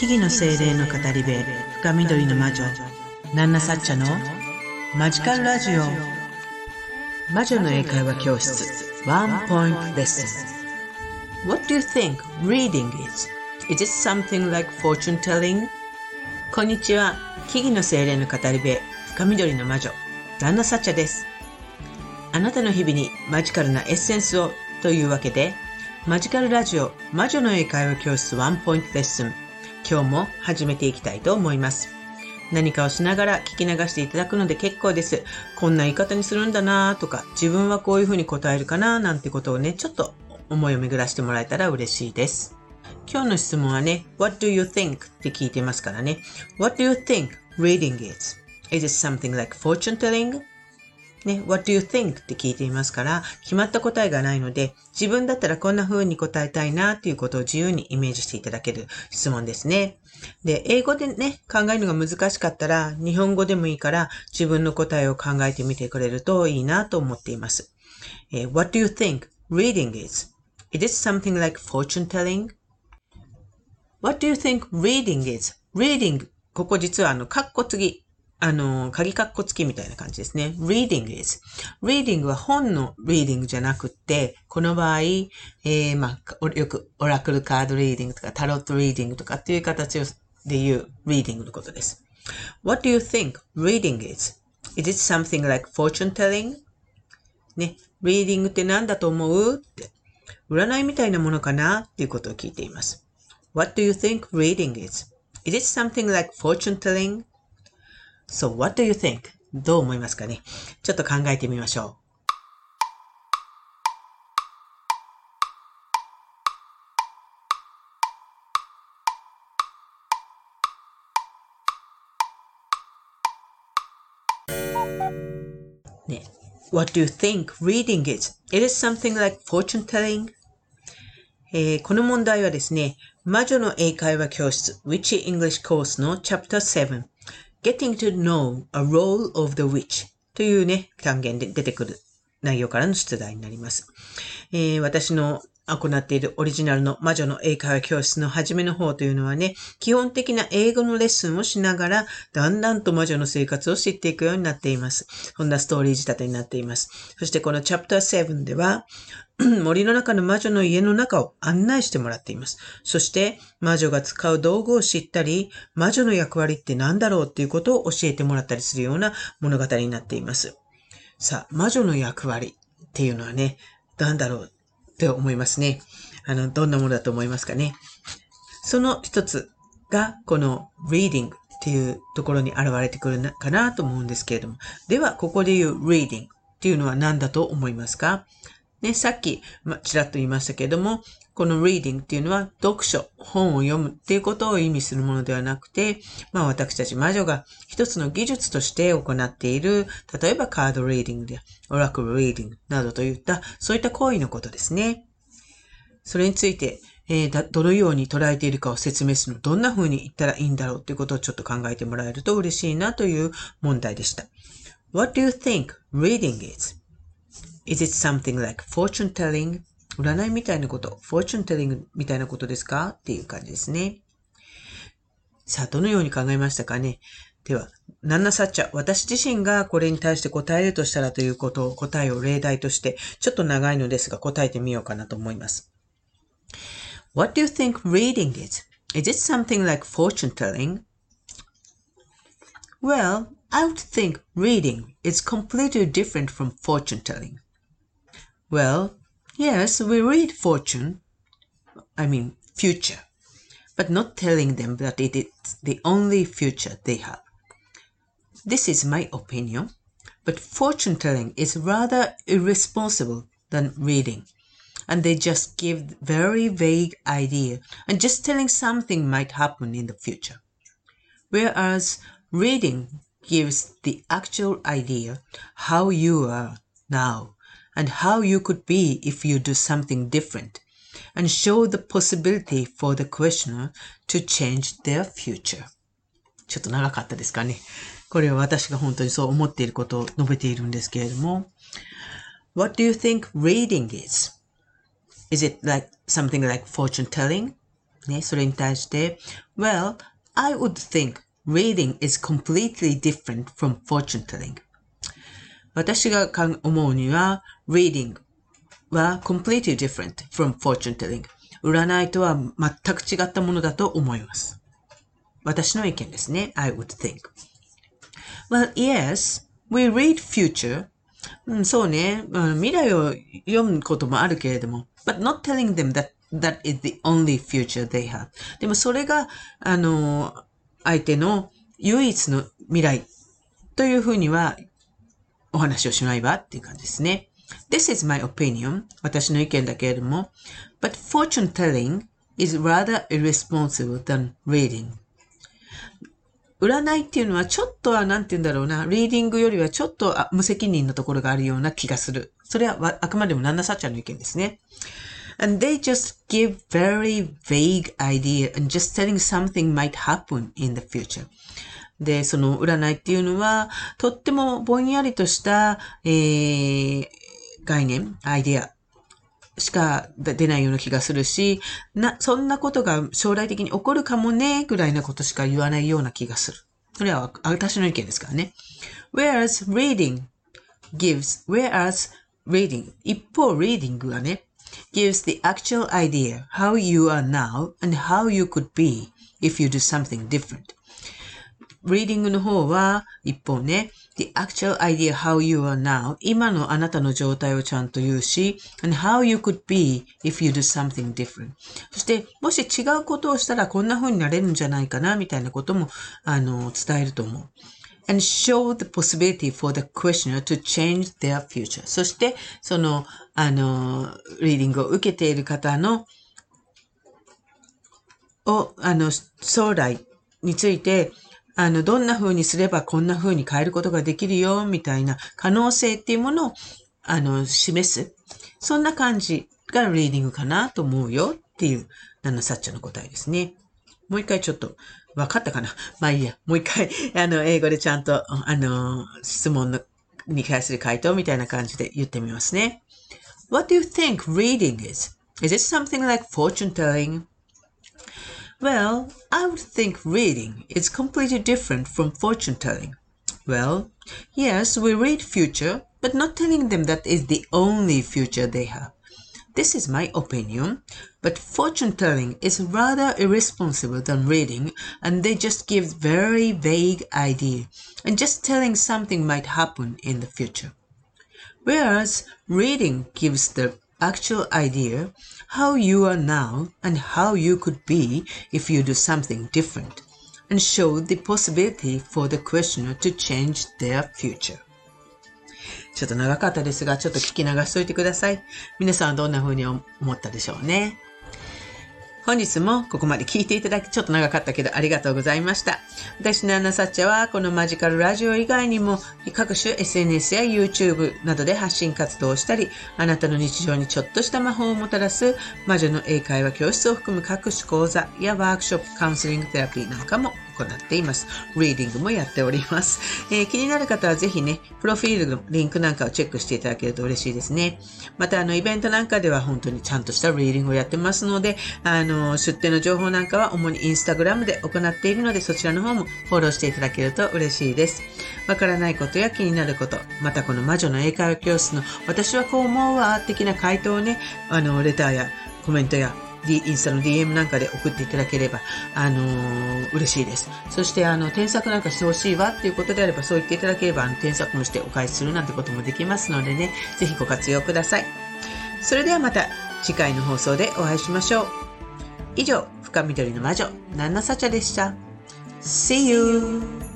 木々の精霊の語り部深緑の魔女ナンナサッチャのマジカルラジオ魔女の英会話教室ワンポイントレッスン What do you think reading is? Is it something like fortune telling? こんにちは木々の精霊の語り部深緑の魔女ナンナサッチャですあなたの日々にマジカルなエッセンスをというわけでマジカルラジオ魔女の英会話教室ワンポイントレッスン今日も始めていきたいと思います。何かをしながら聞き流していただくので結構です。こんな言い方にするんだなとか、自分はこういうふうに答えるかななんてことをね、ちょっと思いを巡らしてもらえたら嬉しいです。今日の質問はね、What do you think? って聞いてますからね。What do you think reading is? Is it something like fortune telling? ね、what do you think? って聞いていますから、決まった答えがないので、自分だったらこんな風に答えたいなっていうことを自由にイメージしていただける質問ですね。で、英語でね、考えるのが難しかったら、日本語でもいいから自分の答えを考えてみてくれるといいなと思っています。え、what do you think reading is? Is it something like fortune telling?What do you think reading is? reading ここ実はあの、カッコ次あの、鍵括弧付きみたいな感じですね。reading is. reading は本の reading じゃなくて、この場合、えー、まあ、よくオラクルカード reading とかタロット reading とかっていう形で言う reading のことです。What do you think reading is? Is it something like fortune telling? ね、reading って何だと思うって、占いみたいなものかなっていうことを聞いています。What do you think reading is? Is it something like fortune telling? So what do you think? どう思いますかねちょっと考えてみましょう。ね、What do you think reading is? It is something like fortune telling? えー、この問題はですね、魔女の英会話教室 Witchy English Course の Chapter 7 getting to know a role of the witch というね、単元で出てくる内容からの出題になります。えー、私の行っているオリジナルの魔女の英会話教室の初めの方というのはね、基本的な英語のレッスンをしながら、だんだんと魔女の生活を知っていくようになっています。そんなストーリー仕立てになっています。そしてこのチャプター7では、森の中の魔女の家の中を案内してもらっています。そして、魔女が使う道具を知ったり、魔女の役割って何だろうっていうことを教えてもらったりするような物語になっています。さあ、魔女の役割っていうのはね、何だろうって思いますね。あの、どんなものだと思いますかね。その一つが、この reading っていうところに現れてくるかなと思うんですけれども。では、ここで言う reading っていうのは何だと思いますか？ね、さっき、ま、ちらっと言いましたけれども、この reading っていうのは読書、本を読むっていうことを意味するものではなくて、まあ私たち魔女が一つの技術として行っている、例えばカードリーディングで、オラクルリーディングなどといった、そういった行為のことですね。それについて、えー、どのように捉えているかを説明するの、どんな風に言ったらいいんだろうということをちょっと考えてもらえると嬉しいなという問題でした。What do you think reading is? Is it something like fortune telling? 占いみたいなこと、fortune telling みたいなことですかっていう感じですね。さあ、どのように考えましたかねでは、ナンナサッチャ、私自身がこれに対して答えるとしたらということを、答えを例題として、ちょっと長いのですが答えてみようかなと思います。What do you think reading is? Is it something like fortune telling? Well, I would think reading is completely different from fortune telling. Well, yes, we read fortune, I mean future, but not telling them that it is the only future they have. This is my opinion, but fortune telling is rather irresponsible than reading. And they just give very vague idea and just telling something might happen in the future. Whereas reading gives the actual idea how you are now and how you could be if you do something different, and show the possibility for the questioner to change their future. ちょっと長かったですかね。これは私が本当にそう思っていることを述べているんですけれども。What do you think reading is? Is it like something like fortune telling? ね、それに対して、Well, I would think reading is completely different from fortune telling. 私が思うには、reading は completely different from fortune telling. 占いとは全く違ったものだと思います。私の意見ですね。I would think. Well, yes, we read future. うん、そうね、うん未来を読むこともあるけれども、but not telling them that that is the only future they have. でもそれが、あの、相手の唯一の未来というふうにはお話をしないわっていう感じですね。This is my opinion. 私の意見だけれども。But fortune telling is rather irresponsible than reading. 占いっていうのはちょっとは、なんて言うんだろうな、リーディングよりはちょっと無責任なところがあるような気がする。それはあくまでもナンナサッチャーの意見ですね。And they just give very vague idea and just telling something might happen in the future. で、その占いっていうのは、とってもぼんやりとした、えー、概念、アイデアしか出ないような気がするし、な、そんなことが将来的に起こるかもね、ぐらいなことしか言わないような気がする。それは私の意見ですからね。whereas reading gives, whereas reading, 一方 reading はね、gives the actual idea how you are now and how you could be if you do something different. リーディングの方は、一方ね、the actual idea how you are now 今のあなたの状態をちゃんと言うし and how you could be if you do something different そしてもし違うことをしたらこんな風になれるんじゃないかなみたいなこともあの伝えると思う and show the possibility for the questioner to change their future そしてそのあのリーディングを受けている方のをあの将来についてあの、どんな風にすればこんな風に変えることができるよ、みたいな可能性っていうものを、あの、示す。そんな感じがリーディングかなと思うよっていう、ナナサッチャの答えですね。もう一回ちょっと、わかったかな？まあいいや。もう一回、あの、英語でちゃんと、あの、質問のに対する回答みたいな感じで言ってみますね。What do you think reading is? Is it something like fortune telling? Well, I would think reading is completely different from fortune telling. Well, yes, we read future, but not telling them that is the only future they have. This is my opinion, but fortune telling is rather irresponsible than reading, and they just give very vague idea, and just telling something might happen in the future. Whereas reading gives the actual idea how you are now and how you could be if you do something different and show the possibility for the questioner to change their future. ちょっと長かったですが、ちょっと聞き流しといてください。皆さんはどんな風に思ったでしょうね。 本日もここまで聞いていただきちょっと長かったけどありがとうございました。私のアナサッチャはこのマジカルラジオ以外にも各種 SNS や YouTube などで発信活動をしたり、あなたの日常にちょっとした魔法をもたらす魔女の英会話教室を含む各種講座やワークショップ、カウンセリングテラピーなんかも行っています。リーディングもやっております。えー、気になる方はぜひね、プロフィールのリンクなんかをチェックしていただけると嬉しいですね。また、あの、イベントなんかでは本当にちゃんとしたリーディングをやってますので、あの、出店の情報なんかは主にインスタグラムで行っているので、そちらの方もフォローしていただけると嬉しいです。わからないことや気になること、またこの魔女の英会話教室の私はこう思うわ、的な回答をね、あの、レターやコメントや D、インスタの DM なんかで送っていただければ、あのー、嬉しいです。そして、あの、添削なんかしてほしいわっていうことであれば、そう言っていただければ、あの、添削もしてお返しするなんてこともできますのでね、ぜひご活用ください。それではまた次回の放送でお会いしましょう。以上、深緑の魔女、ナンナサチャでした。See you!